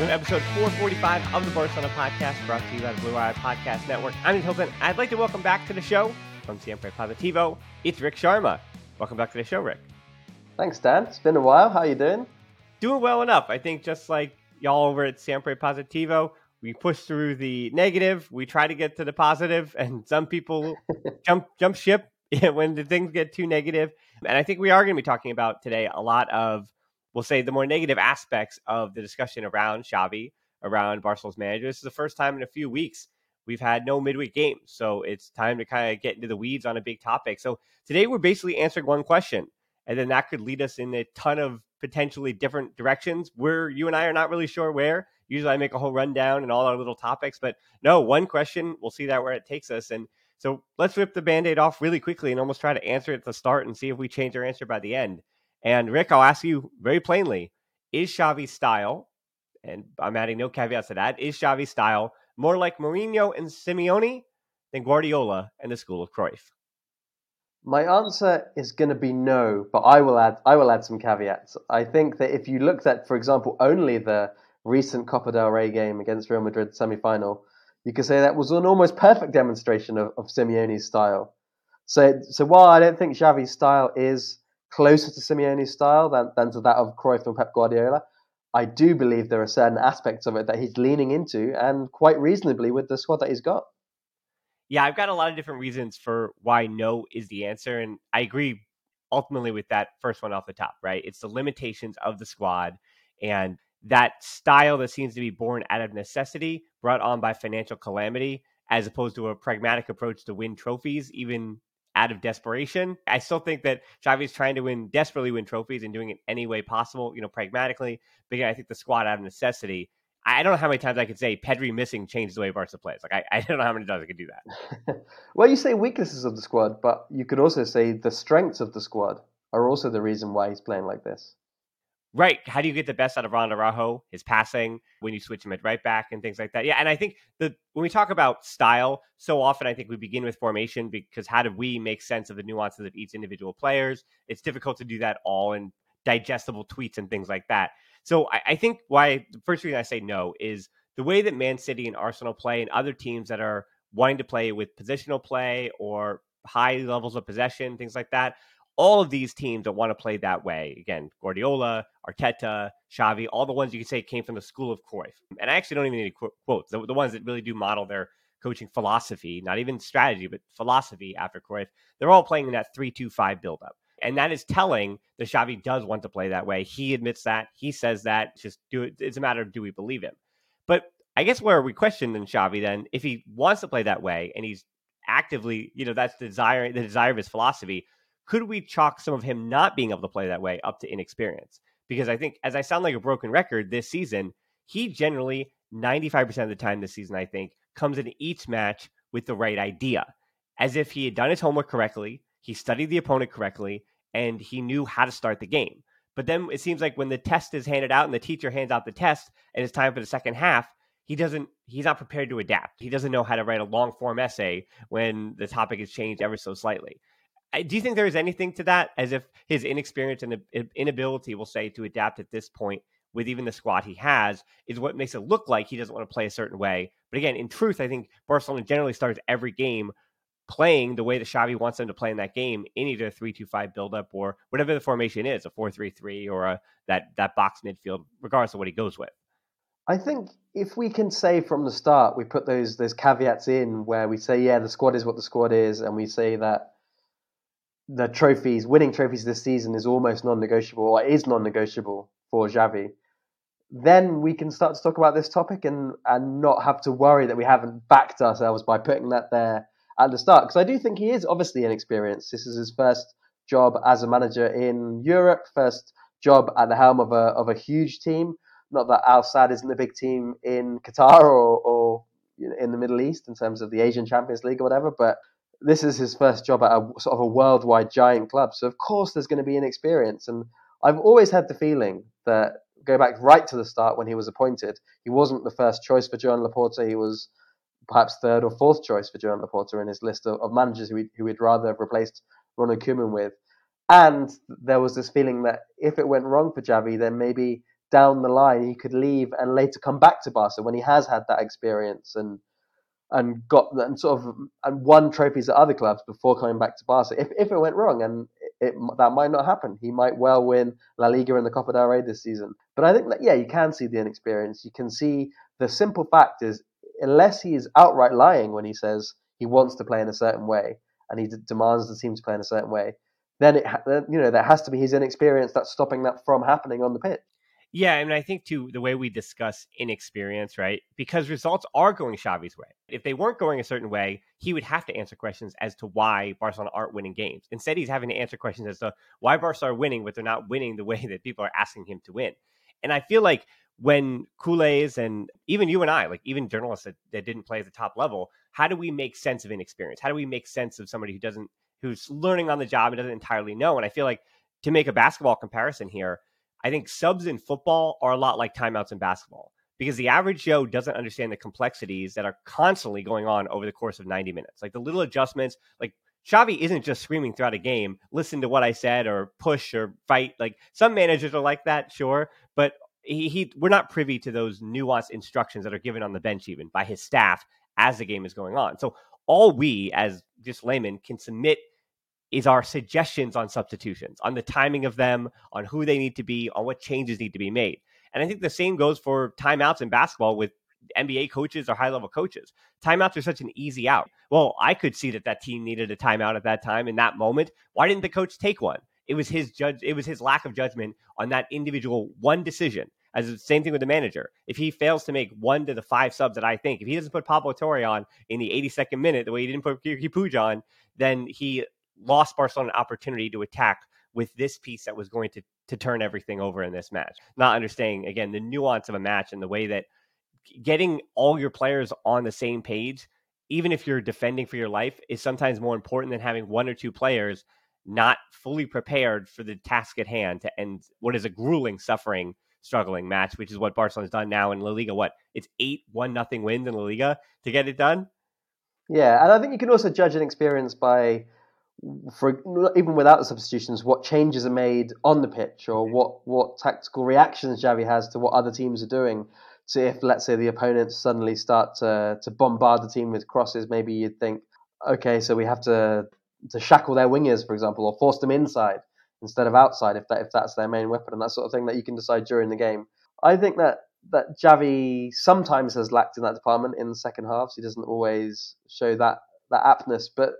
Welcome to episode 445 of the Barcelona Podcast, brought to you by the Blue Wire Podcast Network. I'm Nick Hilton. I'd like to welcome back to the show from Siempre Positivo. It's Rik Sharma. Welcome back to the show, Rik. Thanks, Dan. It's been a while. How you doing? Doing well enough. I think just like y'all over at Siempre Positivo, we push through the negative. We try to get to the positive, and some people jump jump ship when the things get too negative. And I think we are going to be talking about today a lot of we'll say the more negative aspects of the discussion around Xavi, around Barcelona's manager. This is the first time in a few weeks we've had no midweek games. So it's time to kind of get into the weeds on a big topic. So today we're basically answering one question, and then that could lead us in a ton of potentially different directions where you and I are not really sure where. Usually I make a whole rundown and all our little topics, but no, one question, we'll see that where it takes us. And so let's rip the band aid off really quickly and almost try to answer it at the start and see if we change our answer by the end. And Rik, I'll ask you very plainly: Is Xavi's style, and I'm adding no caveats to that, is Xavi's style more like Mourinho and Simeone than Guardiola and the school of Cruyff? My answer is going to be no, but I will add I will add some caveats. I think that if you looked at, for example, only the recent Copa del Rey game against Real Madrid semi-final, you could say that was an almost perfect demonstration of, of Simeone's style. So, so while I don't think Xavi's style is closer to Simeone's style than, than to that of Cruyff and Pep Guardiola. I do believe there are certain aspects of it that he's leaning into, and quite reasonably with the squad that he's got. Yeah, I've got a lot of different reasons for why no is the answer, and I agree ultimately with that first one off the top. Right, it's the limitations of the squad and that style that seems to be born out of necessity, brought on by financial calamity, as opposed to a pragmatic approach to win trophies, even out of desperation. I still think that Xavi's trying to win, desperately win trophies and doing it any way possible, you know, pragmatically. But again, I think the squad out of necessity. I don't know how many times I could say Pedri missing changed the way Barca plays. Like I, I don't know how many times I could do that. well, you say weaknesses of the squad, but you could also say the strengths of the squad are also the reason why he's playing like this. Right. How do you get the best out of Ronald Araujo, his passing, when you switch him at right back and things like that? Yeah. And I think that when we talk about style, so often I think we begin with formation because how do we make sense of the nuances of each individual players? It's difficult to do that all in digestible tweets and things like that. So I, I think why the first reason I say no is the way that Man City and Arsenal play and other teams that are wanting to play with positional play or high levels of possession, things like that, all of these teams that want to play that way, again, Guardiola, Arteta, Xavi, all the ones you could say came from the school of Cruyff. And I actually don't even need qu- quotes. The, the ones that really do model their coaching philosophy, not even strategy, but philosophy after Cruyff, they're all playing in that 3 2 5 buildup. And that is telling that Xavi does want to play that way. He admits that. He says that. Just do it. It's a matter of do we believe him? But I guess where we question then Xavi then, if he wants to play that way and he's actively, you know, that's the desire, the desire of his philosophy, could we chalk some of him not being able to play that way up to inexperience? Because I think, as I sound like a broken record this season, he generally, 95% of the time this season, I think, comes into each match with the right idea, as if he had done his homework correctly, he studied the opponent correctly, and he knew how to start the game. But then it seems like when the test is handed out and the teacher hands out the test and it's time for the second half, he doesn't he's not prepared to adapt. He doesn't know how to write a long form essay when the topic has changed ever so slightly. Do you think there is anything to that as if his inexperience and inability will say to adapt at this point with even the squad he has is what makes it look like he doesn't want to play a certain way. But again, in truth, I think Barcelona generally starts every game playing the way that Xavi wants them to play in that game in either a 3-2-5 buildup or whatever the formation is, a 4-3-3 or a, that that box midfield, regardless of what he goes with. I think if we can say from the start, we put those those caveats in where we say, yeah, the squad is what the squad is, and we say that the trophies, winning trophies this season is almost non-negotiable or is non-negotiable for Xavi. Then we can start to talk about this topic and and not have to worry that we haven't backed ourselves by putting that there at the start because I do think he is obviously inexperienced. This is his first job as a manager in Europe, first job at the helm of a of a huge team. Not that Al Sadd isn't a big team in Qatar or, or in the Middle East in terms of the Asian Champions League or whatever, but this is his first job at a sort of a worldwide giant club. So of course there's going to be inexperience, and I've always had the feeling that go back right to the start when he was appointed, he wasn't the first choice for Joan Laporta. He was perhaps third or fourth choice for Joan Laporta in his list of, of managers who, he, who he'd rather have replaced Ronald Koeman with. And there was this feeling that if it went wrong for Xavi, then maybe down the line he could leave and later come back to Barca when he has had that experience and and got and sort of and won trophies at other clubs before coming back to Barca. If if it went wrong, and it, that might not happen, he might well win La Liga and the Copa del Rey this season. But I think that yeah, you can see the inexperience. You can see the simple fact is unless he is outright lying when he says he wants to play in a certain way and he d- demands the team to play in a certain way, then it you know there has to be his inexperience that's stopping that from happening on the pitch. Yeah, I mean, I think too the way we discuss inexperience, right? Because results are going Xavi's way. If they weren't going a certain way, he would have to answer questions as to why Barcelona aren't winning games. Instead, he's having to answer questions as to why Barcelona are winning, but they're not winning the way that people are asking him to win. And I feel like when culés and even you and I, like even journalists that, that didn't play at the top level, how do we make sense of inexperience? How do we make sense of somebody who doesn't, who's learning on the job and doesn't entirely know? And I feel like to make a basketball comparison here, I think subs in football are a lot like timeouts in basketball because the average Joe doesn't understand the complexities that are constantly going on over the course of 90 minutes. Like the little adjustments, like Xavi isn't just screaming throughout a game, listen to what I said or push or fight. Like some managers are like that, sure, but he, he we're not privy to those nuanced instructions that are given on the bench even by his staff as the game is going on. So all we as just laymen can submit is our suggestions on substitutions, on the timing of them, on who they need to be, on what changes need to be made. And I think the same goes for timeouts in basketball with NBA coaches or high level coaches. Timeouts are such an easy out. Well, I could see that that team needed a timeout at that time in that moment. Why didn't the coach take one? It was his judge. It was his lack of judgment on that individual one decision. As the same thing with the manager. If he fails to make one to the five subs that I think, if he doesn't put Pablo Torre on in the 82nd minute the way he didn't put Riqui Puig on, then he lost Barcelona an opportunity to attack with this piece that was going to to turn everything over in this match. Not understanding again the nuance of a match and the way that getting all your players on the same page, even if you're defending for your life, is sometimes more important than having one or two players not fully prepared for the task at hand to end what is a grueling, suffering, struggling match, which is what Barcelona's done now in La Liga. What it's eight one nothing wins in La Liga to get it done. Yeah, and I think you can also judge an experience by, for even without the substitutions, what changes are made on the pitch or what what tactical reactions Xavi has to what other teams are doing. So if let's say the opponents suddenly start to to bombard the team with crosses, maybe you'd think, okay, so we have to to shackle their wingers, for example, or force them inside instead of outside if that if that's their main weapon and that sort of thing that you can decide during the game. I think that that Xavi sometimes has lacked in that department in the second halves. He doesn't always show that that aptness, but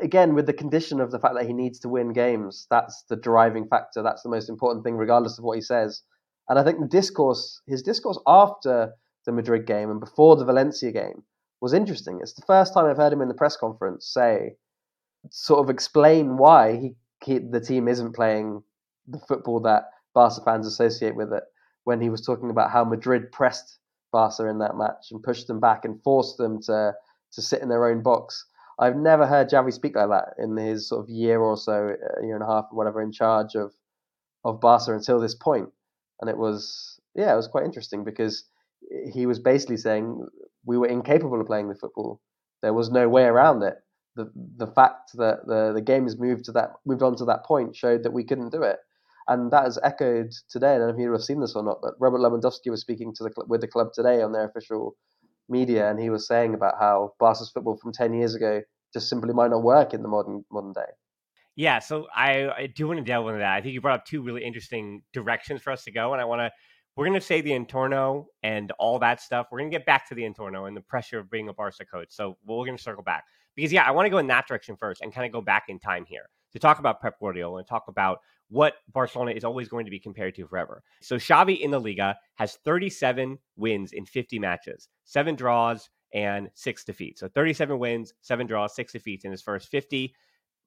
again, with the condition of the fact that he needs to win games, that's the driving factor. That's the most important thing, regardless of what he says. And I think the discourse, his discourse after the Madrid game and before the Valencia game, was interesting. It's the first time I've heard him in the press conference say, sort of explain why he, he the team isn't playing the football that Barca fans associate with it. When he was talking about how Madrid pressed Barca in that match and pushed them back and forced them to to sit in their own box I've never heard Xavi speak like that in his sort of year or so, uh, year and a half, or whatever, in charge of of Barca until this point. And it was, yeah, it was quite interesting because he was basically saying we were incapable of playing the football. There was no way around it. The the fact that the the game has moved to that moved on to that point showed that we couldn't do it, and that is echoed today. I don't know if you have seen this or not, but Robert Lewandowski was speaking to the with the club today on their official media, and he was saying about how Barca's football from ten years ago just simply might not work in the modern modern day. Yeah, so I, I do want to delve into that. I think you brought up two really interesting directions for us to go, and I want to. We're going to say the Entorno and all that stuff. We're going to get back to the Entorno and the pressure of being a Barca coach. So we're going to circle back because yeah, I want to go in that direction first and kind of go back in time here to talk about Pep Guardiola and talk about what Barcelona is always going to be compared to forever. So Xavi in the Liga has 37 wins in 50 matches, seven draws and six defeats. So 37 wins, seven draws, six defeats in his first 50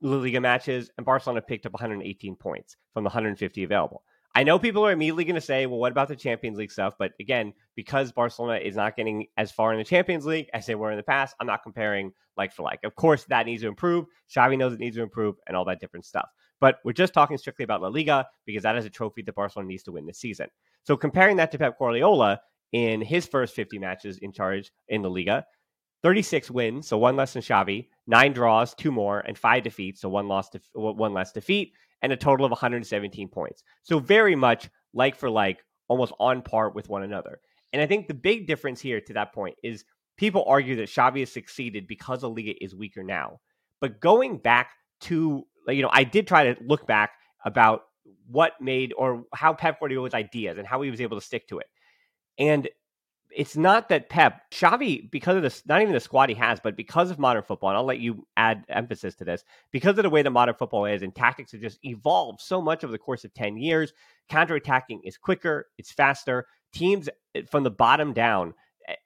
La Liga matches, and Barcelona picked up 118 points from the 150 available. I know people are immediately going to say, well, what about the Champions League stuff? But again, because Barcelona is not getting as far in the Champions League as they were in the past, I'm not comparing like for like. Of course, that needs to improve. Xavi knows it needs to improve and all that different stuff. But we're just talking strictly about La Liga because that is a trophy that Barcelona needs to win this season. So comparing that to Pep Guardiola in his first 50 matches in charge in the Liga, 36 wins, so one less than Xavi, nine draws, two more, and five defeats, so one loss, one less defeat, and a total of 117 points. So very much like for like, almost on par with one another. And I think the big difference here to that point is people argue that Xavi has succeeded because Liga is weaker now. But going back to, you know, I did try to look back about what made or how Pep Guardiola's ideas and how he was able to stick to it. And it's not that Pep Xavi because of this, not even the squad he has, but because of modern football. And I'll let you add emphasis to this because of the way that modern football is, and tactics have just evolved so much over the course of ten years. Counterattacking is quicker, it's faster. Teams eh, from the bottom down,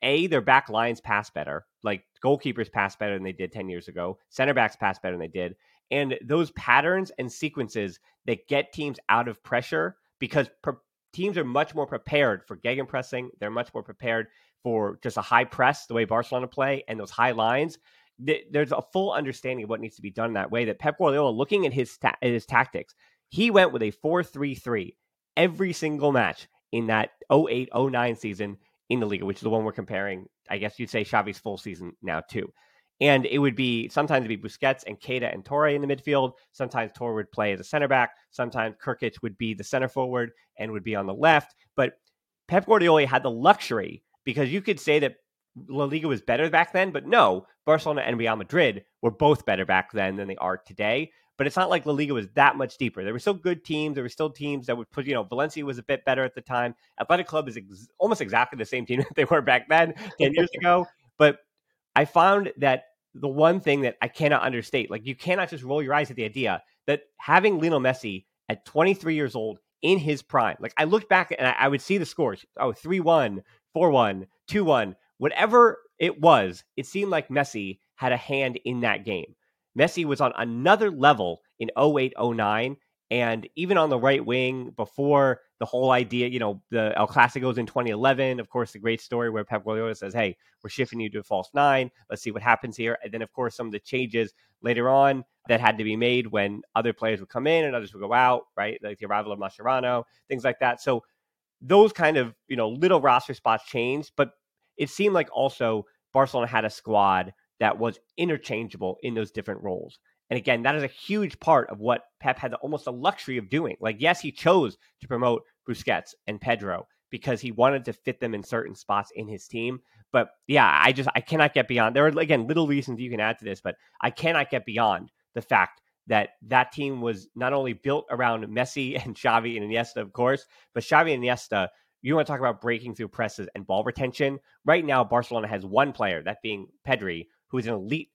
a their back lines pass better, like goalkeepers pass better than they did ten years ago. Center backs pass better than they did, and those patterns and sequences that get teams out of pressure because teams are much more prepared for gegenpressing. They're much more prepared for just a high press, the way Barcelona play, and those high lines. There's a full understanding of what needs to be done in that way. That Pep Guardiola, looking at his ta- at his tactics, he went with a 4-3-3 every single match in that 08-09 season in the league, which is the one we're comparing. I guess you'd say Xavi's full season now too. And it would be sometimes it'd be Busquets and Keita and Touré in the midfield. Sometimes Touré would play as a center back. Sometimes Krkic would be the center forward and would be on the left. But Pep Guardiola had the luxury because you could say that La Liga was better back then, but no, Barcelona and Real Madrid were both better back then than they are today. But it's not like La Liga was that much deeper. There were still good teams. There were still teams that would put, you know, Valencia was a bit better at the time. Athletic Club is ex- almost exactly the same team that they were back then, 10 years ago. But I found that the one thing that I cannot understate, like you cannot just roll your eyes at the idea that having Lionel Messi at 23 years old in his prime, like I looked back and I, I would see the scores, oh, 3 1, 4 1, 2 1, whatever it was, it seemed like Messi had a hand in that game. Messi was on another level in 08 09 and even on the right wing before the whole idea, you know, the El Clasico's in 2011. Of course, the great story where Pep Guardiola says, "Hey, we're shifting you to a false nine. Let's see what happens here." And then, of course, some of the changes later on that had to be made when other players would come in and others would go out, right? Like the arrival of Mascherano, things like that. So those kind of you know little roster spots changed, but it seemed like also Barcelona had a squad that was interchangeable in those different roles. And again, that is a huge part of what Pep had almost the luxury of doing. Like, yes, he chose to promote Busquets and Pedro because he wanted to fit them in certain spots in his team. But yeah, I just I cannot get beyond. There are again little reasons you can add to this, but I cannot get beyond the fact that that team was not only built around Messi and Xavi and Iniesta, of course, but Xavi and Iniesta. You want to talk about breaking through presses and ball retention? Right now, Barcelona has one player, that being Pedri, who is an elite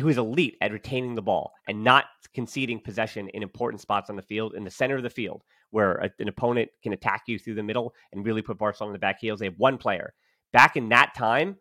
who is elite at retaining the ball and not conceding possession in important spots on the field, in the center of the field, where a, an opponent can attack you through the middle and really put Barcelona on the back heels. They have one player. Back in that time,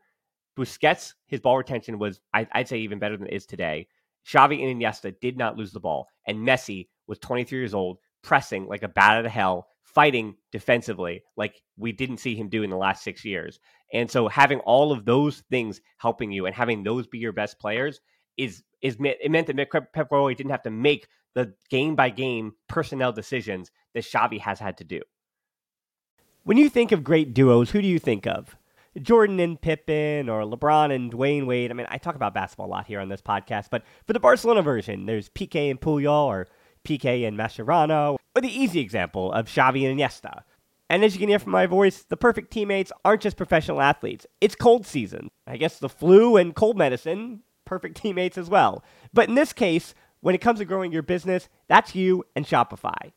Busquets, his ball retention was, I, would say, even better than it is today. Xavi and Iniesta did not lose the ball, and Messi was 23 years old, pressing like a bat out of hell, fighting defensively like we didn't see him do in the last six years. And so having all of those things helping you and having those be your best players is is it meant that Pep Guardiola didn't have to make the game by game personnel decisions that Xavi has had to do. When you think of great duos, who do you think of? Jordan and Pippen or LeBron and Dwyane Wade. I mean, I talk about basketball a lot here on this podcast, but for the Barcelona version, there's Piqué and Puyol or Piqué and Mascherano, or the easy example of Xavi and Iniesta. And as you can hear from my voice, the perfect teammates aren't just professional athletes. It's cold season. I guess the flu and cold medicine perfect teammates as well. But in this case, when it comes to growing your business, that's you and Shopify.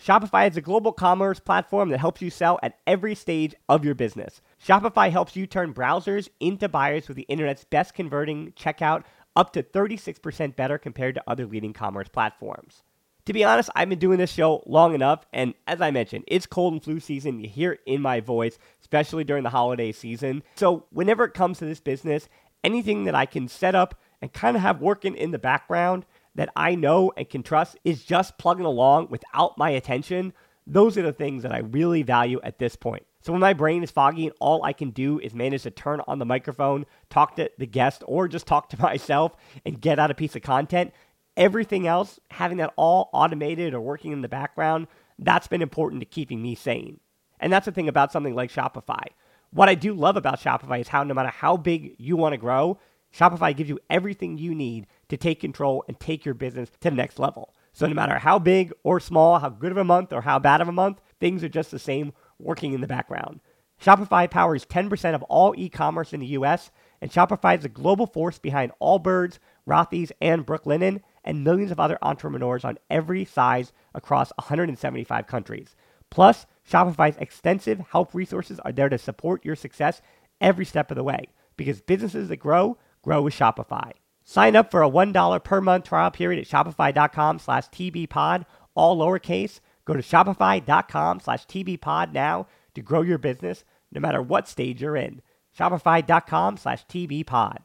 Shopify is a global commerce platform that helps you sell at every stage of your business. Shopify helps you turn browsers into buyers with the internet's best converting checkout up to 36% better compared to other leading commerce platforms. To be honest, I've been doing this show long enough, and as I mentioned, it's cold and flu season. You hear it in my voice, especially during the holiday season. So, whenever it comes to this business, anything that I can set up and kind of have working in the background that I know and can trust is just plugging along without my attention. Those are the things that I really value at this point. So when my brain is foggy and all I can do is manage to turn on the microphone, talk to the guest, or just talk to myself and get out a piece of content, everything else, having that all automated or working in the background, that's been important to keeping me sane. And that's the thing about something like Shopify. What I do love about Shopify is how no matter how big you want to grow, Shopify gives you everything you need to take control and take your business to the next level. So no matter how big or small, how good of a month or how bad of a month, things are just the same working in the background. Shopify powers 10% of all e-commerce in the US, and Shopify is the global force behind Allbirds, Rothy's, and Brooklinen, and millions of other entrepreneurs on every size across 175 countries. Plus, Shopify's extensive help resources are there to support your success every step of the way because businesses that grow grow with Shopify. Sign up for a $1 per month trial period at shopify.com slash tbpod, all lowercase. Go to shopify.com slash tbpod now to grow your business no matter what stage you're in. Shopify.com slash tbpod.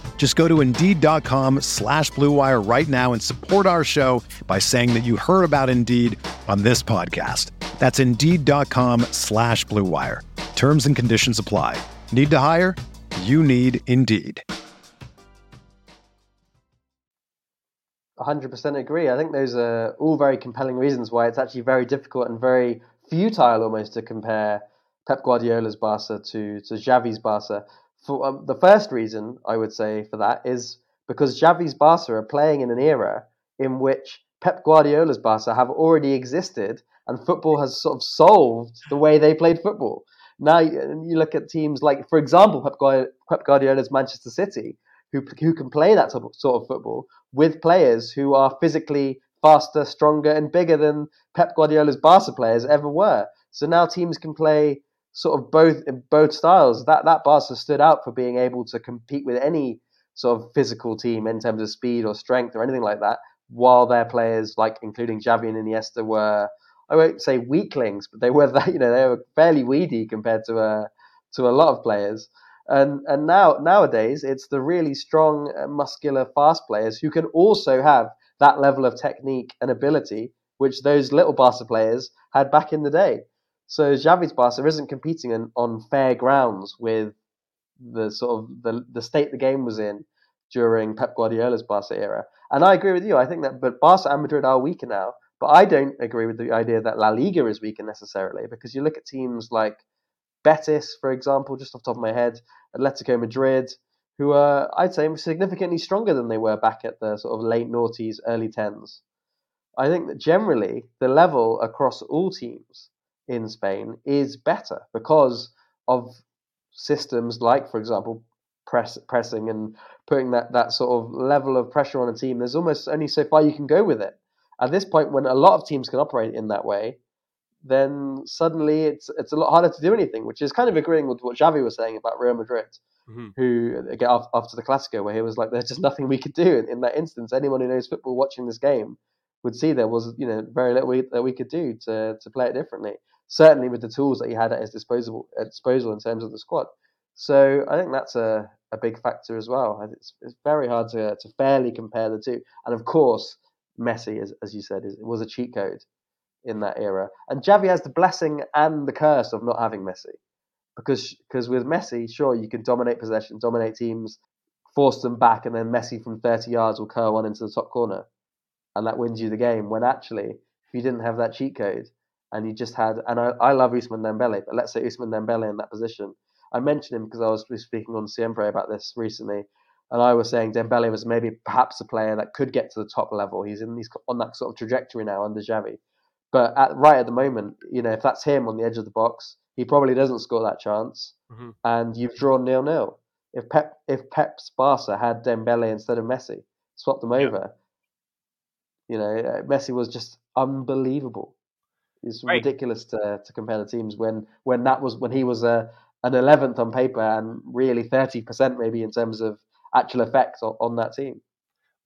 Just go to Indeed.com slash BlueWire right now and support our show by saying that you heard about Indeed on this podcast. That's Indeed.com slash BlueWire. Terms and conditions apply. Need to hire? You need Indeed. 100% agree. I think those are all very compelling reasons why it's actually very difficult and very futile almost to compare Pep Guardiola's Barca to, to Xavi's Barca. For um, the first reason I would say for that is because Xavi's Barca are playing in an era in which Pep Guardiola's Barca have already existed and football has sort of solved the way they played football. Now you look at teams like, for example, Pep Guardiola's Manchester City, who who can play that sort of football with players who are physically faster, stronger, and bigger than Pep Guardiola's Barca players ever were. So now teams can play sort of both both styles. That that Barca stood out for being able to compete with any sort of physical team in terms of speed or strength or anything like that, while their players, like including Xavi and Iniesta, were I won't say weaklings, but they were that you know they were fairly weedy compared to a uh, to a lot of players. And and now nowadays it's the really strong, uh, muscular, fast players who can also have that level of technique and ability which those little Barca players had back in the day. So Xavi's Barca isn't competing on, on fair grounds with the sort of the, the state the game was in during Pep Guardiola's Barca era. And I agree with you. I think that but Barca and Madrid are weaker now. But I don't agree with the idea that La Liga is weaker necessarily because you look at teams like Betis, for example, just off the top of my head, Atletico Madrid, who are, I'd say, significantly stronger than they were back at the sort of late noughties, early tens. I think that generally the level across all teams in Spain is better because of systems like, for example, press, pressing and putting that, that sort of level of pressure on a team. There's almost only so far you can go with it. At this point, when a lot of teams can operate in that way, then suddenly it's it's a lot harder to do anything, which is kind of agreeing with what Xavi was saying about Real Madrid, mm-hmm. who again after the Clasico, where he was like, "There's just nothing we could do." In, in, that instance, anyone who knows football watching this game would see there was you know very little we, that we could do to to play it differently. Certainly with the tools that he had at his disposal at disposal in terms of the squad. So I think that's a, a big factor as well. It's, it's very hard to to fairly compare the two. And of course, Messi, as, as you said, is, was a cheat code in that era. And Xavi has the blessing and the curse of not having Messi. Because because with Messi, sure, you can dominate possession, dominate teams, force them back, and then Messi from 30 yards will curl one into the top corner. And that wins you the game. When actually, if you didn't have that cheat code and you just had, and I, I love Ousmane Dembele, but let's say Ousmane Dembele in that position. I mentioned him because I was speaking on Siempre about this recently. And I was saying Dembele was maybe perhaps a player that could get to the top level. He's in he's on that sort of trajectory now under Xavi. But at, right at the moment, you know, if that's him on the edge of the box, he probably doesn't score that chance, mm-hmm. and you've drawn nil nil. If Pep if Pep's Barca had Dembele instead of Messi, swapped them over, you know, uh, Messi was just unbelievable. It's right. ridiculous to, to compare the teams when when that was when he was a an eleventh on paper and really thirty percent maybe in terms of actual effect on, on that team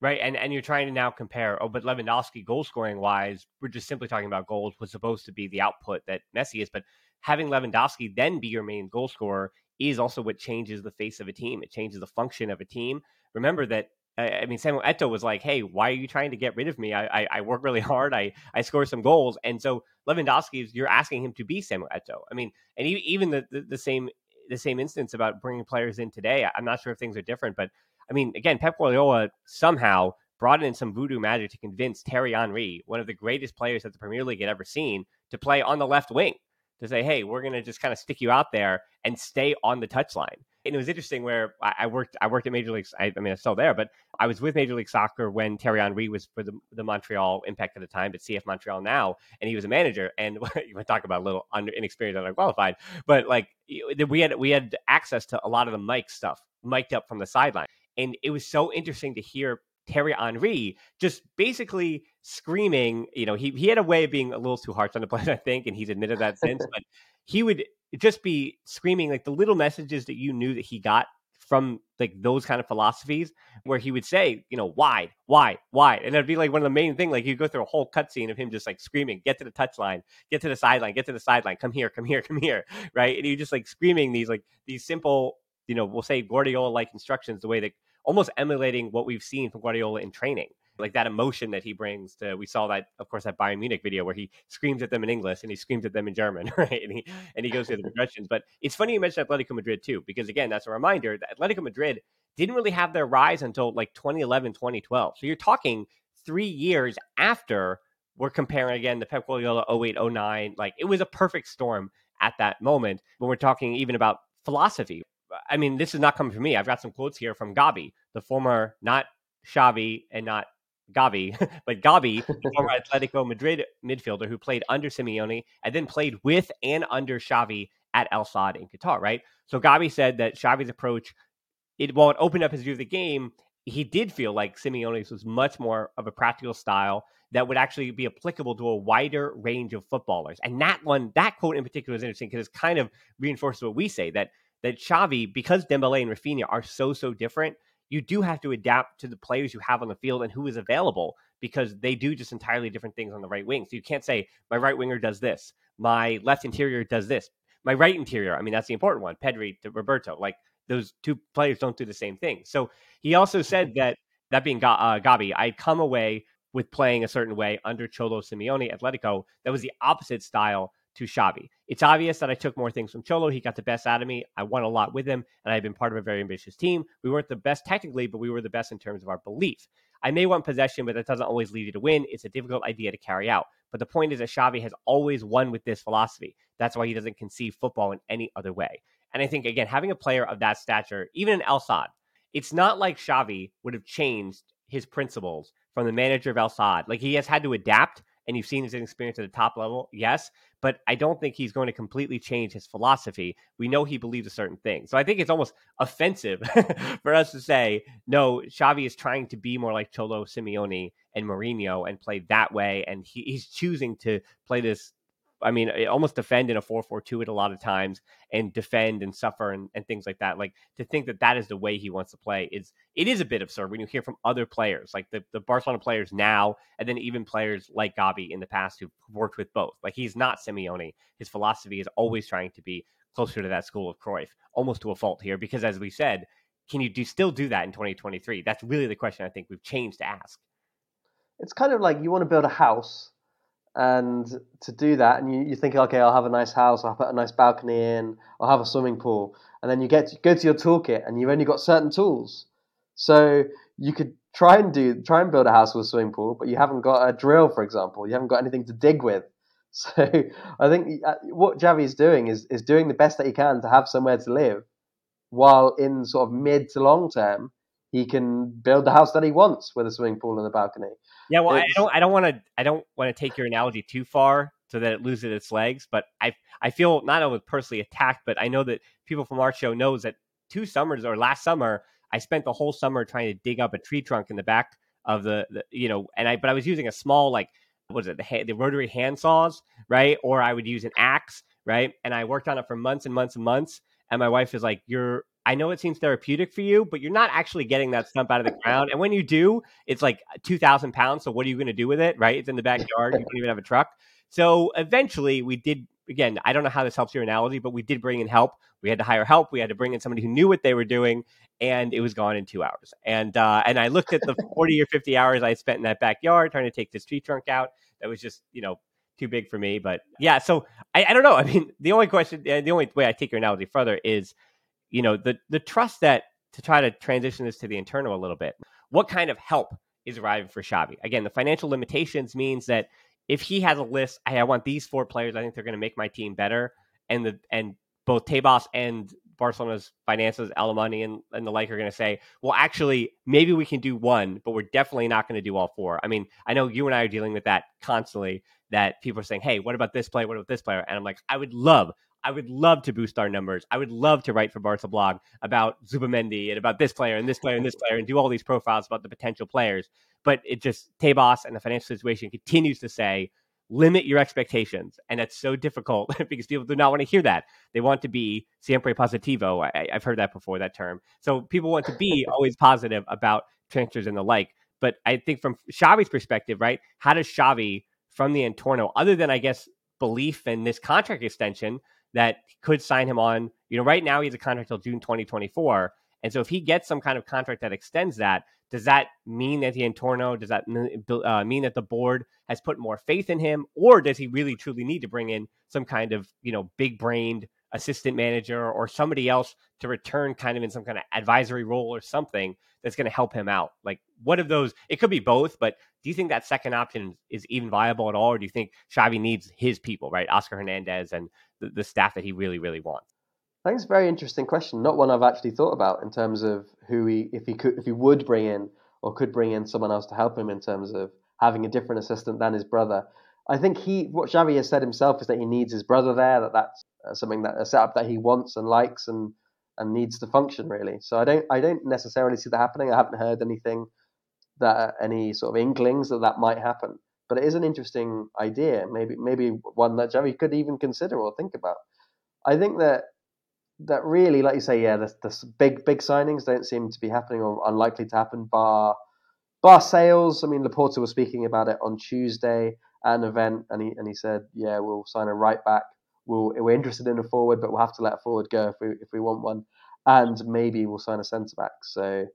right? And and you're trying to now compare. Oh, but Lewandowski goal scoring wise, we're just simply talking about goals was supposed to be the output that Messi is, but having Lewandowski then be your main goal scorer is also what changes the face of a team. It changes the function of a team. Remember that. I mean, Samuel Eto'o was like, "Hey, why are you trying to get rid of me? I, I, I work really hard. I, I score some goals." And so Lewandowski, you're asking him to be Samuel Eto'o. I mean, and even the, the, the same the same instance about bringing players in today. I'm not sure if things are different, but I mean, again, Pep Guardiola somehow brought in some voodoo magic to convince Thierry Henry, one of the greatest players that the Premier League had ever seen, to play on the left wing. To say, hey, we're going to just kind of stick you out there and stay on the touchline. And it was interesting where I worked. I worked at Major League. I, I mean, I'm still there, but I was with Major League Soccer when Thierry Henry was for the, the Montreal Impact at the time, but CF Montreal now, and he was a manager. And you want to talk about a little under inexperienced, underqualified, but like we had we had access to a lot of the mic stuff, mic'd up from the sideline. And it was so interesting to hear Thierry Henry just basically screaming. You know, he, he had a way of being a little too harsh on the player, I think, and he's admitted that since, but he would just be screaming like the little messages that you knew that he got from like those kind of philosophies where he would say, you know, wide, wide, wide. And that'd be like one of the main thing. Like you go through a whole cutscene of him just like screaming, get to the touchline, get to the sideline, get to the sideline, come here, come here, come here. Right. And you just like screaming these like these simple, you know, we'll say Guardiola like instructions the way that almost emulating what we've seen from Guardiola in training. Like that emotion that he brings to, we saw that, of course, that Bayern Munich video where he screams at them in English and he screams at them in German, right? And he and he goes through the progressions. But it's funny you mentioned Atletico Madrid too, because again, that's a reminder that Atletico Madrid didn't really have their rise until like 2011, 2012. So you're talking three years after we're comparing again the Pep Guardiola 08, 09. Like it was a perfect storm at that moment when we're talking even about philosophy. I mean, this is not coming from me. I've got some quotes here from Gabi, the former not Xavi and not Gavi, but Gabi, the former Atletico Madrid midfielder who played under Simeone and then played with and under Xavi at El Sadd in Qatar, right? So Gabi said that Xavi's approach, it while it opened up his view of the game, he did feel like Simeone's was much more of a practical style that would actually be applicable to a wider range of footballers. And that one, that quote in particular is interesting because it kind of reinforces what we say that that Xavi, because Dembele and Rafinha are so so different, you do have to adapt to the players you have on the field and who is available because they do just entirely different things on the right wing. So you can't say my right winger does this, my left interior does this, my right interior. I mean, that's the important one, Pedri to Roberto. Like those two players don't do the same thing. So he also said that that being uh, Gabi, I'd come away with playing a certain way under Cholo Simeone Atletico that was the opposite style to Xavi. It's obvious that I took more things from Cholo. He got the best out of me. I won a lot with him, and I've been part of a very ambitious team. We weren't the best technically, but we were the best in terms of our belief. I may want possession, but that doesn't always lead you to win. It's a difficult idea to carry out. But the point is that Xavi has always won with this philosophy. That's why he doesn't conceive football in any other way. And I think, again, having a player of that stature, even in El Sadd, it's not like Xavi would have changed his principles from the manager of El Sadd. Like he has had to adapt and you've seen his experience at the top level, yes, but I don't think he's going to completely change his philosophy. We know he believes a certain thing. So I think it's almost offensive for us to say, no, Xavi is trying to be more like Cholo Simeone and Mourinho and play that way. And he, he's choosing to play this I mean, eh, almost defend in a 4 4 2 at a lot of times and defend and suffer and, and things like that. Like to think that that is the way he wants to play is it is a bit absurd when you hear from other players, like the, the Barcelona players now, and then even players like Gabi in the past who've worked with both. Like he's not Simeone. His philosophy is always trying to be closer to that school of Cruyff, almost to a fault here, because as we said, can you do still do that in 2023? That's really the question I think we've changed to ask. It's kind of like you want to build a house and to do that, and you, you think, okay, I'll have a nice house, I'll put a nice balcony in, I'll have a swimming pool, and then you get to, go to your toolkit, and you've only got certain tools. So you could try and do try and build a house with a swimming pool, but you haven't got a drill, for example. You haven't got anything to dig with. So I think uh, what Xavi is doing is is doing the best that he can to have somewhere to live, while in sort of mid to long term he can build the house that he wants with a swimming pool and a balcony. Yeah, well, it's... I don't, I don't want to, I don't want to take your analogy too far so that it loses its legs. But I, I feel not only personally attacked, but I know that people from our show knows that two summers or last summer, I spent the whole summer trying to dig up a tree trunk in the back of the, the you know, and I, but I was using a small like, what was it, the, the rotary hand saws, right? Or I would use an axe, right? And I worked on it for months and months and months. And my wife is like, "You're I know it seems therapeutic for you, but you're not actually getting that stump out of the ground. And when you do, it's like 2,000 pounds. So what are you going to do with it? Right? It's in the backyard. You don't even have a truck. So eventually we did, again, I don't know how this helps your analogy, but we did bring in help. We had to hire help. We had to bring in somebody who knew what they were doing. And it was gone in two hours. And uh, and I looked at the 40 or 50 hours I spent in that backyard trying to take this tree trunk out. That was just, you know, too big for me. But yeah, so I, I don't know. I mean, the only question, the only way I take your analogy further is you know the the trust that to try to transition this to the internal a little bit. What kind of help is arriving for Xavi? Again, the financial limitations means that if he has a list, hey, I want these four players. I think they're going to make my team better, and the and both Tebas and Barcelona's finances, Alemany and, and the like are going to say, well, actually, maybe we can do one, but we're definitely not going to do all four. I mean, I know you and I are dealing with that constantly. That people are saying, hey, what about this player? What about this player? And I'm like, I would love I would love to boost our numbers. I would love to write for Barca blog about Zubimendi and about this player and this player and this player and do all these profiles about the potential players. But it just Tebas and the financial situation continues to say limit your expectations, and that's so difficult because people do not want to hear that. They want to be siempre positivo. I, have heard that before that term. So people want to be always positive about transfers and the like. But I think from Xavi's perspective, right? How does Xavi from the Entorno, other than I guess belief in this contract extension, that could sign him on. You know, right now he has a contract till June 2024. And so if he gets some kind of contract that extends that, does that mean that the Entorno, does that uh, mean that the board has put more faith in him? Or does he really truly need to bring in some kind of, you know, big brained assistant manager or somebody else to return kind of in some kind of advisory role or something that's going to help him out? Like, what of those? It could be both, but do you think that second option is even viable at all? Or do you think Xavi needs his people, right? Oscar Hernandez and the, the staff that he really, really wants? A very interesting question. Not one I've actually thought about in terms of who he, if he could, if he would bring in or could bring in someone else to help him in terms of having a different assistant than his brother. I think he, what Xavi has said himself is that he needs his brother there. That that's uh, something that a setup that he wants and likes and and needs to function really. So I don't I don't necessarily see that happening. I haven't heard anything that any sort of inklings that that might happen. But it is an interesting idea, maybe maybe one that Xavi could even consider or think about. I think that that really, like you say, yeah, the, the big big signings don't seem to be happening or unlikely to happen. Bar bar sales. I mean, Laporta was speaking about it on Tuesday at an event, and he and he said, yeah, we'll sign a right back. We'll, we're interested in a forward, but we'll have to let a forward go if we if we want one, and maybe we'll sign a centre back. So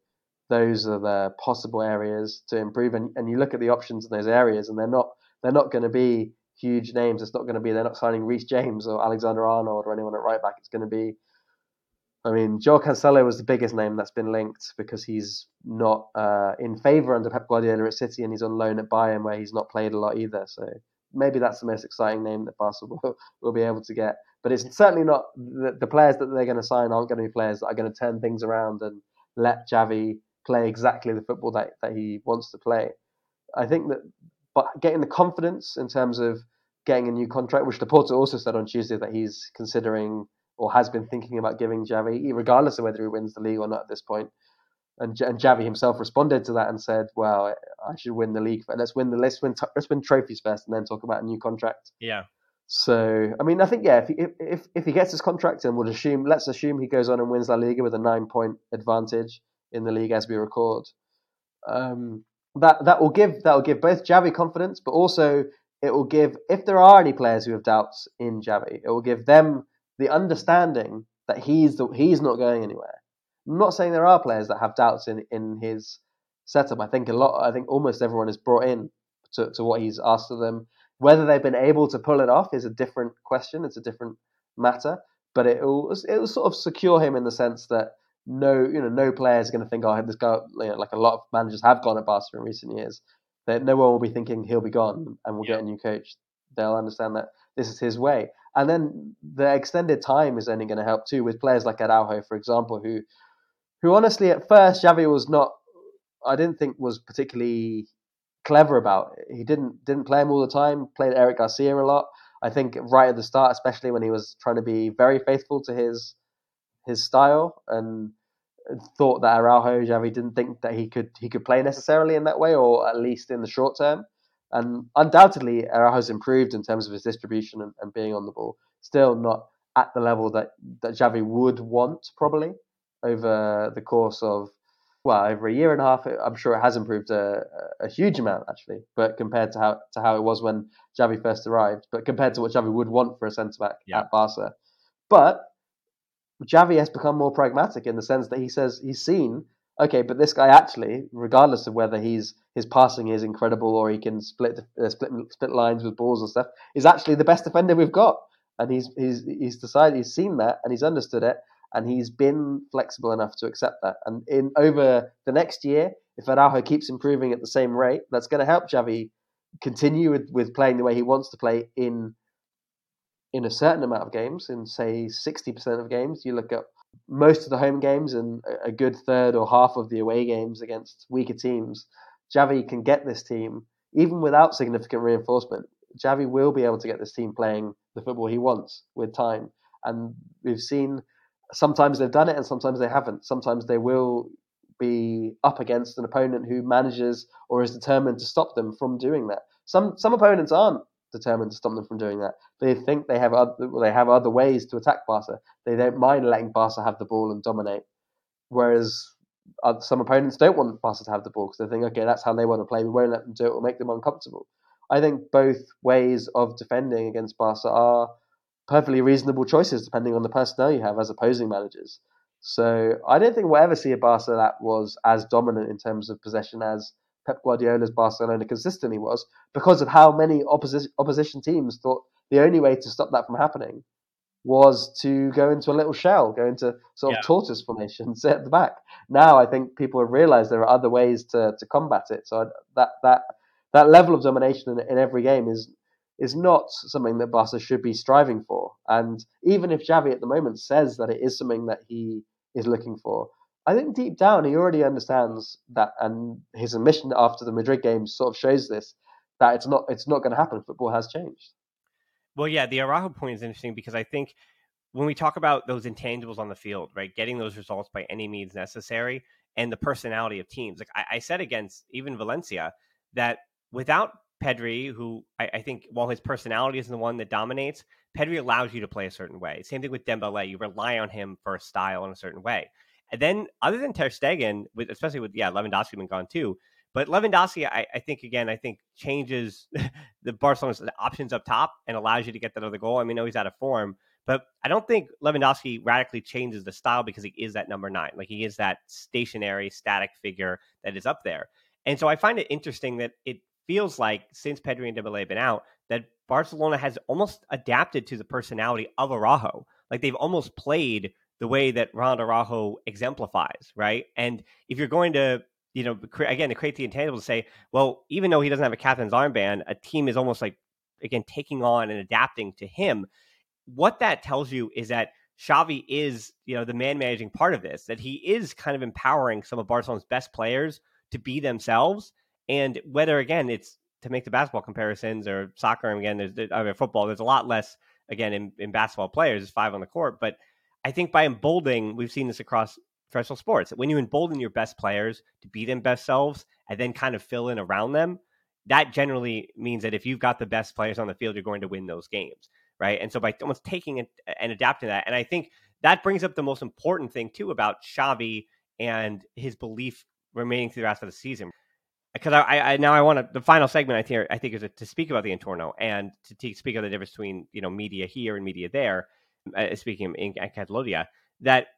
those are the possible areas to improve. And, and you look at the options in those areas, and they're not they're not going to be huge names. It's not going to be they're not signing Reece James or Alexander Arnold or anyone at right back. It's going to be I mean, João Cancelo was the biggest name that's been linked because he's not uh, in favour under Pep Guardiola at City and he's on loan at Bayern where he's not played a lot either. So maybe that's the most exciting name that Barcelona will, will be able to get. But it's certainly not the, the players that they're going to sign aren't going to be players that are going to turn things around and let Xavi play exactly the football that, that he wants to play. I think that but getting the confidence in terms of getting a new contract, which Laporta also said on Tuesday that he's considering or has been thinking about giving Xavi, regardless of whether he wins the league or not at this point. And, and Xavi himself responded to that and said, "Well, I should win the league, but let's win the let's win let's win trophies first, and then talk about a new contract." Yeah. So I mean, I think yeah, if he, if if he gets his contract and would assume, let's assume he goes on and wins La Liga with a nine point advantage in the league as we record. Um, that that will give that will give both Xavi confidence, but also it will give if there are any players who have doubts in Xavi, it will give them the understanding that he's the, he's not going anywhere. I'm not saying there are players that have doubts in in his setup. I think a lot. I think almost everyone is brought in to, to what he's asked of them. Whether they've been able to pull it off is a different question. It's a different matter. But it will it will sort of secure him in the sense that no, you know, no player is going to think, oh, this guy, you know, like a lot of managers have gone at Barca in recent years. That no one will be thinking he'll be gone and we'll yeah. get a new coach. They'll understand that this is his way. And then the extended time is only going to help too with players like Araujo, for example, who, who honestly at first Xavi was not, I didn't think was particularly clever about. It. He didn't didn't play him all the time. Played Eric Garcia a lot. I think right at the start, especially when he was trying to be very faithful to his his style and thought that Araujo Xavi didn't think that he could he could play necessarily in that way, or at least in the short term. And undoubtedly, Araujo's improved in terms of his distribution and, and, being on the ball. Still not at the level that that Xavi would want probably over the course of well over a year and a half. I'm sure it has improved a, a huge amount actually, but compared to how to how it was when Xavi first arrived, but compared to what Xavi would want for a centre back yeah. at Barca. But Xavi has become more pragmatic in the sense that he says he's seen, okay, but this guy actually, regardless of whether he's his passing is incredible or he can split uh, split split lines with balls and stuff, is actually the best defender we've got. And he's he's he's decided he's seen that and he's understood it and he's been flexible enough to accept that. And in over the next year, if Araujo keeps improving at the same rate, that's going to help Xavi continue with, with playing the way he wants to play in in a certain amount of games, in say 60% of games, you look at most of the home games and a good third or half of the away games against weaker teams, Xavi can get this team, even without significant reinforcement, Xavi will be able to get this team playing the football he wants with time. And we've seen sometimes they've done it and sometimes they haven't. Sometimes they will be up against an opponent who manages or is determined to stop them from doing that. Some some opponents aren't determined to stop them from doing that. They think they have other, they have other ways to attack Barca. They don't mind letting Barca have the ball and dominate. Whereas some opponents don't want Barca to have the ball because they think, okay, that's how they want to play. We won't let them do it. We'll make them uncomfortable. I think both ways of defending against Barca are perfectly reasonable choices depending on the personnel you have as opposing managers. So I don't think we'll ever see a Barca that was as dominant in terms of possession as Pep Guardiola's Barcelona consistently was because of how many opposition opposition teams thought the only way to stop that from happening was to go into a little shell, go into sort of yeah. tortoise formation, sit at the back. Now I think people have realised there are other ways to, to combat it. So that that that level of domination in, in every game is is not something that Barca should be striving for. And even if Xavi at the moment says that it is something that he is looking for, I think deep down he already understands that, and his admission after the Madrid game sort of shows this that it's not it's not going to happen. Football has changed. Well, yeah, the Araujo point is interesting because I think when we talk about those intangibles on the field, right, getting those results by any means necessary, and the personality of teams, like I, I said against even Valencia, that without Pedri, who I, I, think while his personality isn't the one that dominates, Pedri allows you to play a certain way. Same thing with Dembele. You rely on him for a style in a certain way. And then other than Ter Stegen, with especially with yeah, Lewandowski been gone too. But Lewandowski, I, I think again, I think changes the Barcelona's options up top and allows you to get that other goal. I mean, I know he's out of form, but I don't think Lewandowski radically changes the style because he is that number nine. Like he is that stationary, static figure that is up there. And so I find it interesting that it feels like since Pedri and Dembele have been out, that Barcelona has almost adapted to the personality of Araujo. Like they've almost played the way that Ronald Araujo exemplifies, right? And if you're going to, you know, cre- again, to create the intangible to say, well, even though he doesn't have a captain's armband, a team is almost like, again, taking on and adapting to him. What that tells you is that Xavi is, you know, the man managing part of this, that he is kind of empowering some of Barcelona's best players to be themselves. And whether, again, it's to make the basketball comparisons or soccer, again, there's, I mean, football, there's a lot less, again, in, in basketball players, five on the court, but I think by emboldening, we've seen this across professional sports. When you embolden your best players to be their best selves and then kind of fill in around them, that generally means that if you've got the best players on the field, you're going to win those games, right? And so by almost taking it and adapting that, and I think that brings up the most important thing too about Xavi and his belief remaining through the rest of the season. Because I, I, now I want to the final segment I think I think is to speak about the Entorno and to, to speak of the difference between you know media here and media there uh, speaking in, Catalonia, that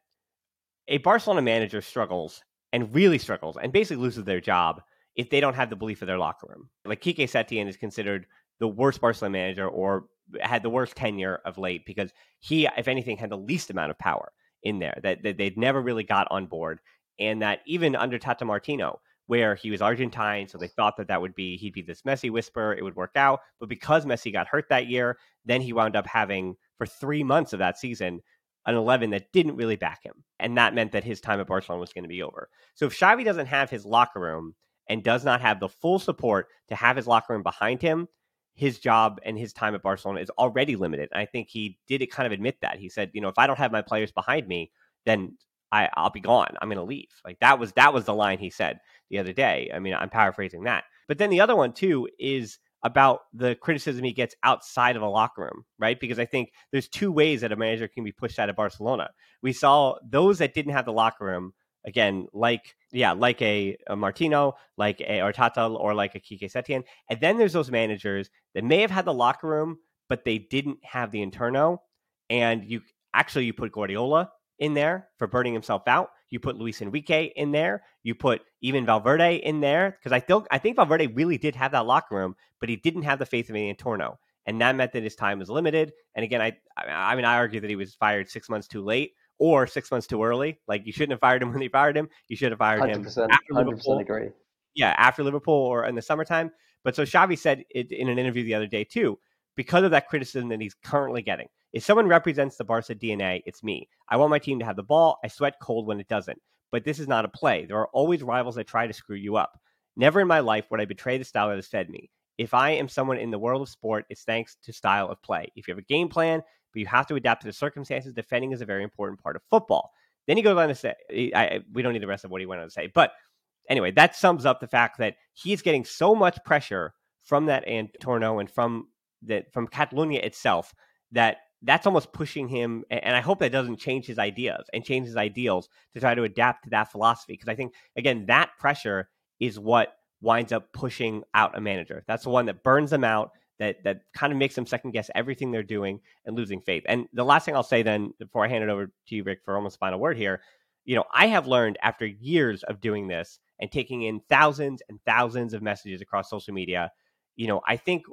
a Barcelona manager struggles and really struggles and basically loses their job if they don't have the belief of their locker room. Like Quique Setién is considered the worst Barcelona manager or had the worst tenure of late because he, if anything, had the least amount of power in there that, that they'd never really got on board. And that even under Tata Martino, where he was Argentine, so they thought that that would be he'd be this Messi whisper, it would work out. But because Messi got hurt that year, then he wound up having for three months of that season an 11 that didn't really back him. And that meant that his time at Barcelona was going to be over. So if Xavi doesn't have his locker room and does not have the full support to have his locker room behind him, his job and his time at Barcelona is already limited. I think he did kind of admit that. He said, you know, if I don't have my players behind me, then I, I'll be gone. I'm going to leave. Like that was that was the line he said the other day. I mean, I'm paraphrasing that. But then the other one too is about the criticism he gets outside of a locker room, right? Because I think there's two ways that a manager can be pushed out of Barcelona. We saw those that didn't have the locker room, again, like yeah, like a, a Martino, like a Arteta, or like a Quique Setién. And then there's those managers that may have had the locker room, but they didn't have the entorno. And you actually you put Guardiola in there for burning himself out. You put Luis Enrique in there. You put even Valverde in there because I think I think Valverde really did have that locker room, but he didn't have the faith of Entorno, and that meant that his time was limited. And again, I I mean I argue that he was fired six months too late or six months too early. Like you shouldn't have fired him when they fired him. You should have fired him after Liverpool. agree. Yeah, after Liverpool or in the summertime. But so Xavi said it in an interview the other day too, because of that criticism that he's currently getting. If someone represents the Barca DNA, it's me. I want my team to have the ball. I sweat cold when it doesn't. But this is not a play. There are always rivals that try to screw you up. Never in my life would I betray the style that has fed me. If I am someone in the world of sport, it's thanks to style of play. If you have a game plan, but you have to adapt to the circumstances, defending is a very important part of football. Then he goes on to say, I, we don't need the rest of what he went on to say. But anyway, that sums up the fact that he's getting so much pressure from that Entorno and from that from Catalonia itself that that's almost pushing him and i hope that doesn't change his ideas and change his ideals to try to adapt to that philosophy because i think again that pressure is what winds up pushing out a manager. That's the one that burns them out that that kind of makes them second guess everything they're doing and losing faith. And the last thing i'll say then before i hand it over to you Rik for almost final word here you know i have learned after years of doing this and taking in thousands and thousands of messages across social media you know i think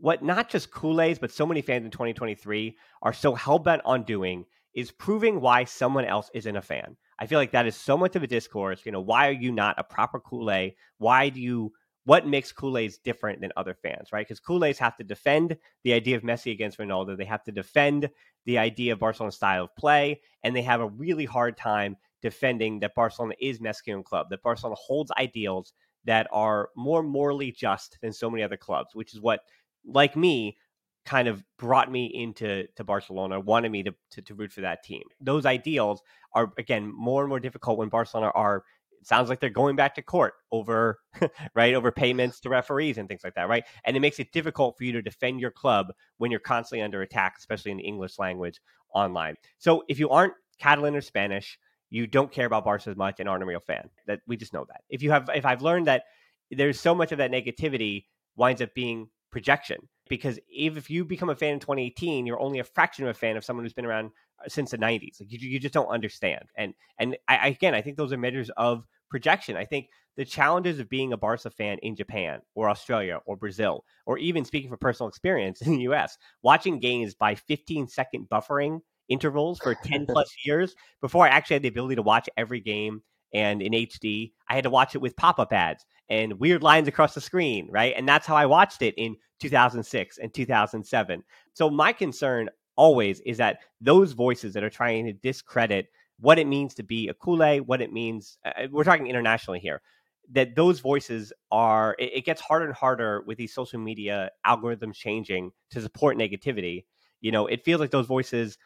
what not just Culés, but so many fans in 2023 are so hell bent on doing is proving why someone else isn't a fan. I feel like that is so much of a discourse. You know, why are you not a proper Culé? Why do you? What makes Culés different than other fans, right? Because Culés have to defend the idea of Messi against Ronaldo. They have to defend the idea of Barcelona's style of play, and they have a really hard time defending that Barcelona is més que un club. That Barcelona holds ideals that are more morally just than so many other clubs, which is what like me, kind of brought me into to Barcelona, wanted me to, to, to root for that team. Those ideals are again more and more difficult when Barcelona are sounds like they're going back to court over right over payments to referees and things like that right? And it makes it difficult for you to defend your club when you're constantly under attack especially in the english language online. So if you aren't catalan or spanish you don't care about barca as much and aren't a real fan. That we just know that. If you have if i've learned that there's so much of that negativity winds up being projection because if you become a fan in 2018 you're only a fraction of a fan of someone who's been around uh, since the 90s like you, you just don't understand. And and I, again i think those are measures of projection. I think the challenges of being a barca fan in japan or australia or brazil or even speaking from personal experience in the us watching games by 15 second buffering intervals for 10 plus years before i actually had the ability to watch every game and in HD, I had to watch it with pop up ads and weird lines across the screen, right? And that's how I watched it in 2006 and 2007. So, my concern always is that those voices that are trying to discredit what it means to be a Culé, what it means, uh, uh, we're talking internationally here, that those voices are, it, it gets harder and harder with these social media algorithms changing to support negativity. You know, it feels like those voices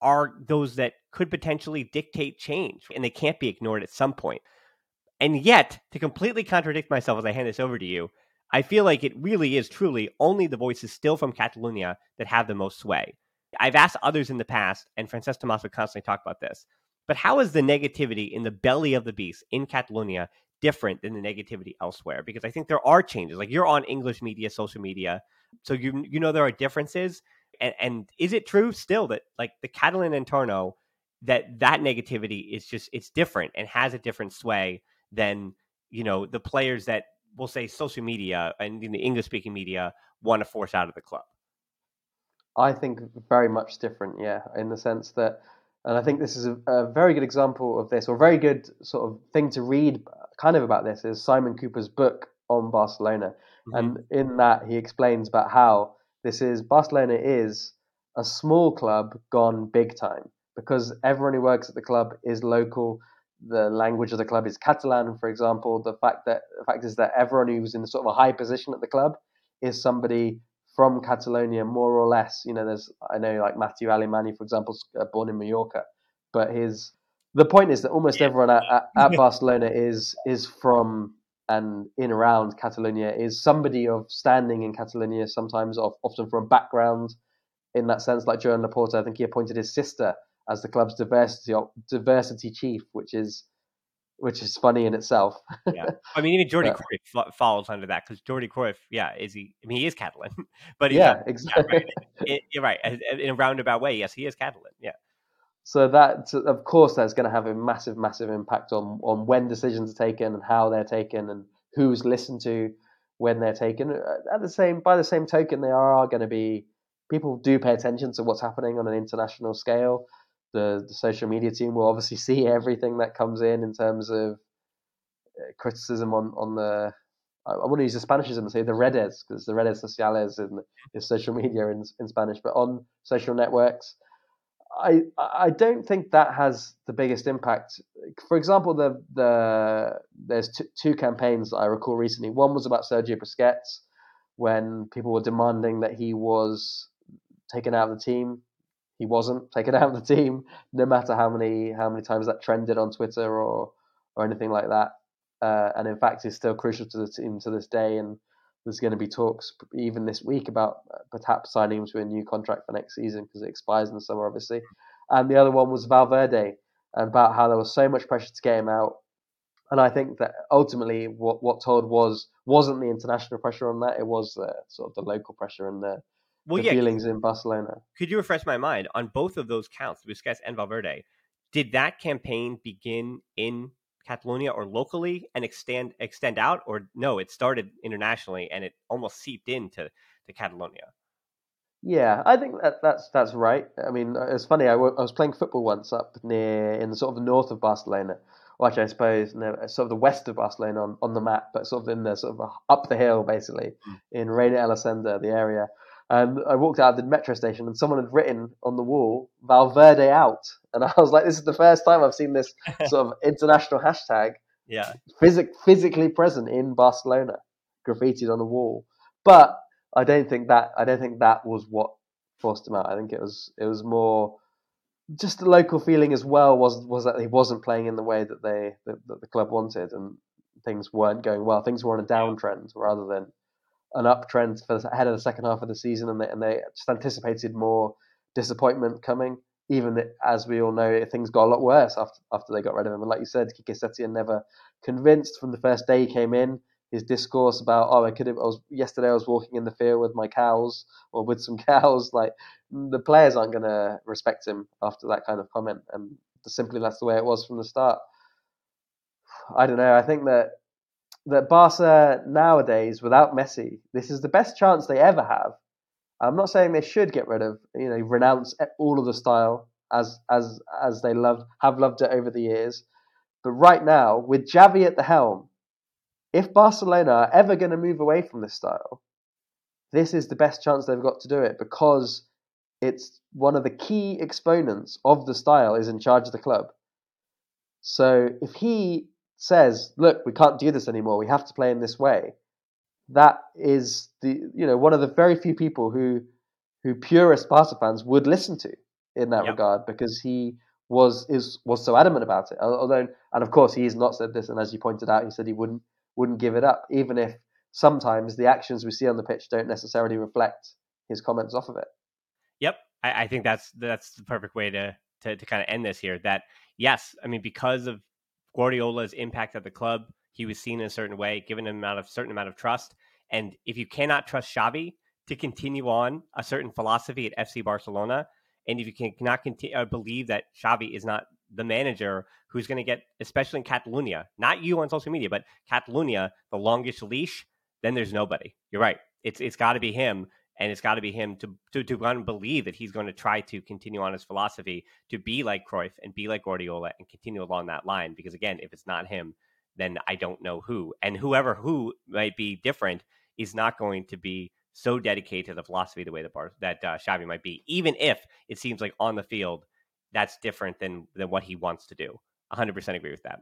are those that could potentially dictate change and they can't be ignored at some point. And yet, to completely contradict myself as I hand this over to you, I feel like it really is truly only the voices still from Catalonia that have the most sway. I've asked others in the past, and Francesc Tomas would constantly talk about this. But how is the negativity in the belly of the beast in Catalonia different than the negativity elsewhere? Because I think there are changes. Like you're on English media, social media, so you you know there are differences and, and is it true still that like the Catalan entorno that that negativity is just it's different and has a different sway than you know the players that will say social media and in the English speaking media want to force out of the club? I think very much different, yeah, in the sense that, and I think this is a, a, very good example of this, or very good sort of thing to read kind of about this is Simon Kuper's book on Barcelona. Mm-hmm. And in that, he explains about how this is Barcelona is a small club gone big time because everyone who works at the club is local. The language of the club is Catalan, for example. The fact that the fact is that everyone who's in sort of a high position at the club is somebody from Catalonia, more or less. You know, there's I know like Mateu Alemany, for example, uh, born in Mallorca, but his the point is that almost everyone at, at, at Barcelona is is from and in around Catalonia is somebody of standing in Catalonia, sometimes of, often from a background in that sense, like Joan Laporta. I think he appointed his sister as the club's diversity diversity chief, which is which is funny in itself. yeah, I mean, even Jordi Cruyff falls under that because Jordi Cruyff, yeah, is he? I mean, he is Catalan, but yeah, exactly. Right. you're right. In a roundabout way, yes, he is Catalan. Yeah. So that, of course, that's going to have a massive, massive impact on on when decisions are taken and how they're taken and who's listened to when they're taken. Uh, at the same, by the same token, there are going to be people do pay attention to what's happening on an international scale. The, the social media team will obviously see everything that comes in in terms of uh, criticism on on the. I, want to use the Spanishism and say the redes because the redes sociales in is social media in in Spanish, but on social networks I I don't think that has the biggest impact. For example, the the there's t- two campaigns that I recall recently. One was about Sergio Busquets when people were demanding that he was taken out of the team. He wasn't taken out of the team, no matter how many how many times that trended on Twitter or or anything like that. Uh, and in fact, he's still crucial to the team to this day. And there's going to be talks even this week about uh, perhaps signing him to a new contract for next season because it expires in the summer, obviously. And the other one was Valverde and about how there was so much pressure to get him out. And I think that ultimately, what what told was wasn't the international pressure on that; it was uh, sort of the local pressure and the, well, the yeah, feelings in Barcelona. Could you refresh my mind on both of those counts, Busquets and Valverde? Did that campaign begin in Catalonia or locally and extend extend out, or no, it started internationally and it almost seeped into to Catalonia. Yeah, I think that that's that's right. I mean, it's funny. I, w- I was playing football once up near in the sort of the north of Barcelona, or actually, I suppose no, sort of the west of Barcelona on, on the map, but sort of in the sort of up the hill, basically mm. in Reina Elisenda, the area. And I walked out of the metro station and someone had written on the wall Valverde out. And I was like, this is the first time I've seen this sort of international hashtag yeah. Phys- physically present in Barcelona, graffitied on the wall. But I don't think that I don't think that was what forced him out. I think it was it was more just the local feeling as well was was that he wasn't playing in the way that they that, that the club wanted, and things weren't going well. Things were on a downtrend rather than an uptrend for the, ahead of the second half of the season, and they, and they just anticipated more disappointment coming. Even as we all know, things got a lot worse after after they got rid of him. And like you said, Quique Setién never convinced from the first day he came in. His discourse about oh I could have I was yesterday I was walking in the field with my cows or with some cows like the players aren't going to respect him after that kind of comment and simply that's the way it was from the start. I don't know. I think that that Barca nowadays, without Messi, this is the best chance they ever have. I'm not saying they should get rid of, you know, renounce all of the style as as as they love have loved it over the years. But right now, with Xavi at the helm, if Barcelona are ever going to move away from this style, this is the best chance they've got to do it because it's one of the key exponents of the style is in charge of the club. So if he says, "Look, we can't do this anymore. We have to play in this way," that is the you know one of the very few people who who purist Barca fans would listen to in that yep. regard because he was is was so adamant about it. Although, and of course, he's not said this, and as you pointed out, he said he wouldn't wouldn't give it up, even if sometimes the actions we see on the pitch don't necessarily reflect his comments off of it. Yep, I, I think that's that's the perfect way to to, to kind of end this here. That yes, I mean because of Guardiola's impact at the club. He was seen in a certain way, given a of certain amount of trust. And if you cannot trust Xavi to continue on a certain philosophy at FC Barcelona, and if you cannot continue, uh, believe that Xavi is not the manager who's going to get, especially in Catalonia, not you on social media, but Catalonia, the longest leash, then there's nobody. You're right. It's it's got to be him and it's got to be him to to to believe that he's going to try to continue on his philosophy to be like Cruyff and be like Guardiola and continue along that line. Because again, if it's not him, then I don't know who, and whoever who might be different is not going to be so dedicated to the philosophy the way that Bar- that uh, Xavi might be, even if it seems like on the field that's different than than what he wants to do. 100% agree with that.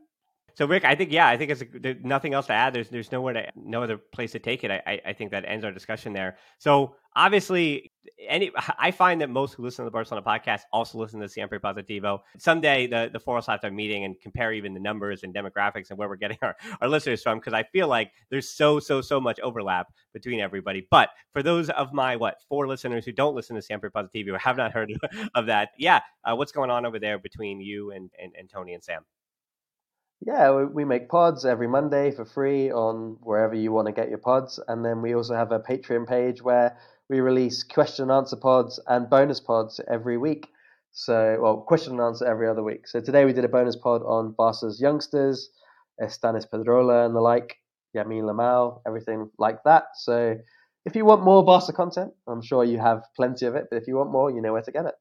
So Rik, I think yeah, I think it's there's nothing else to add. There's there's nowhere to no other place to take it. I I think that ends our discussion there. So obviously, any I find that most who listen to the Barcelona podcast also listen to Siempre Positivo. Someday the the four will have meeting and compare even the numbers and demographics and where we're getting our, our listeners from because I feel like there's so so so much overlap between everybody. But for those of my what four listeners who don't listen to Siempre Positivo or have not heard of that, yeah, uh, what's going on over there between you and, and, and Tony and Sam? Yeah, we, make pods every Monday for free on wherever you want to get your pods. And then we also have a Patreon page where we release question and answer pods and bonus pods every week. So, well, question and answer every other week. So today we did a bonus pod on Barca's youngsters, Stanis Pedrola and the like, Yamin Lamau, everything like that. So if you want more Barca content, I'm sure you have plenty of it. But if you want more, you know where to get it.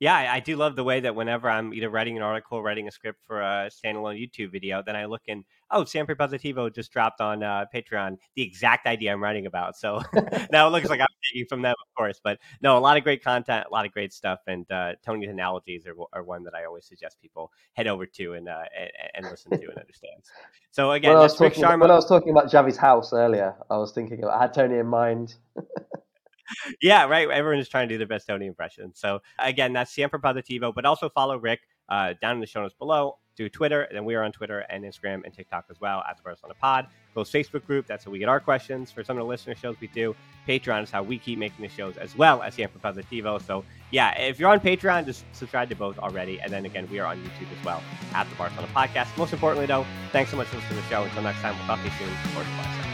Yeah, I, I, do love the way that whenever I'm either writing an article, writing a script for a standalone YouTube video, then I look and oh, Siempre Positivo just dropped on uh, Patreon the exact idea I'm writing about. So now it looks like I'm taking from them, of course. But no, a lot of great content, a lot of great stuff, and uh, Tony's analogies are, are one that I always suggest people head over to and uh, and, and, listen to and understand. So again, when I, was talking, Sharma, when I was talking about Xavi's house earlier, I was thinking I had Tony in mind. Yeah, right. Everyone is trying to do their best Tony impression. So again, that's Siempre Positivo, but also follow Rik uh, down in the show notes below. Do Twitter, and we are on Twitter and Instagram and TikTok as well at the Barcelona Pod. Close Facebook group. That's how we get our questions for some of the listener shows we do. Patreon is how we keep making the shows as well as Siempre Positivo. So yeah, if you're on Patreon, just subscribe to both already. And then again, we are on YouTube as well at the Barcelona Podcast. Most importantly, though, thanks so much for listening to the show. Until next time, we'll talk to you soon. Sports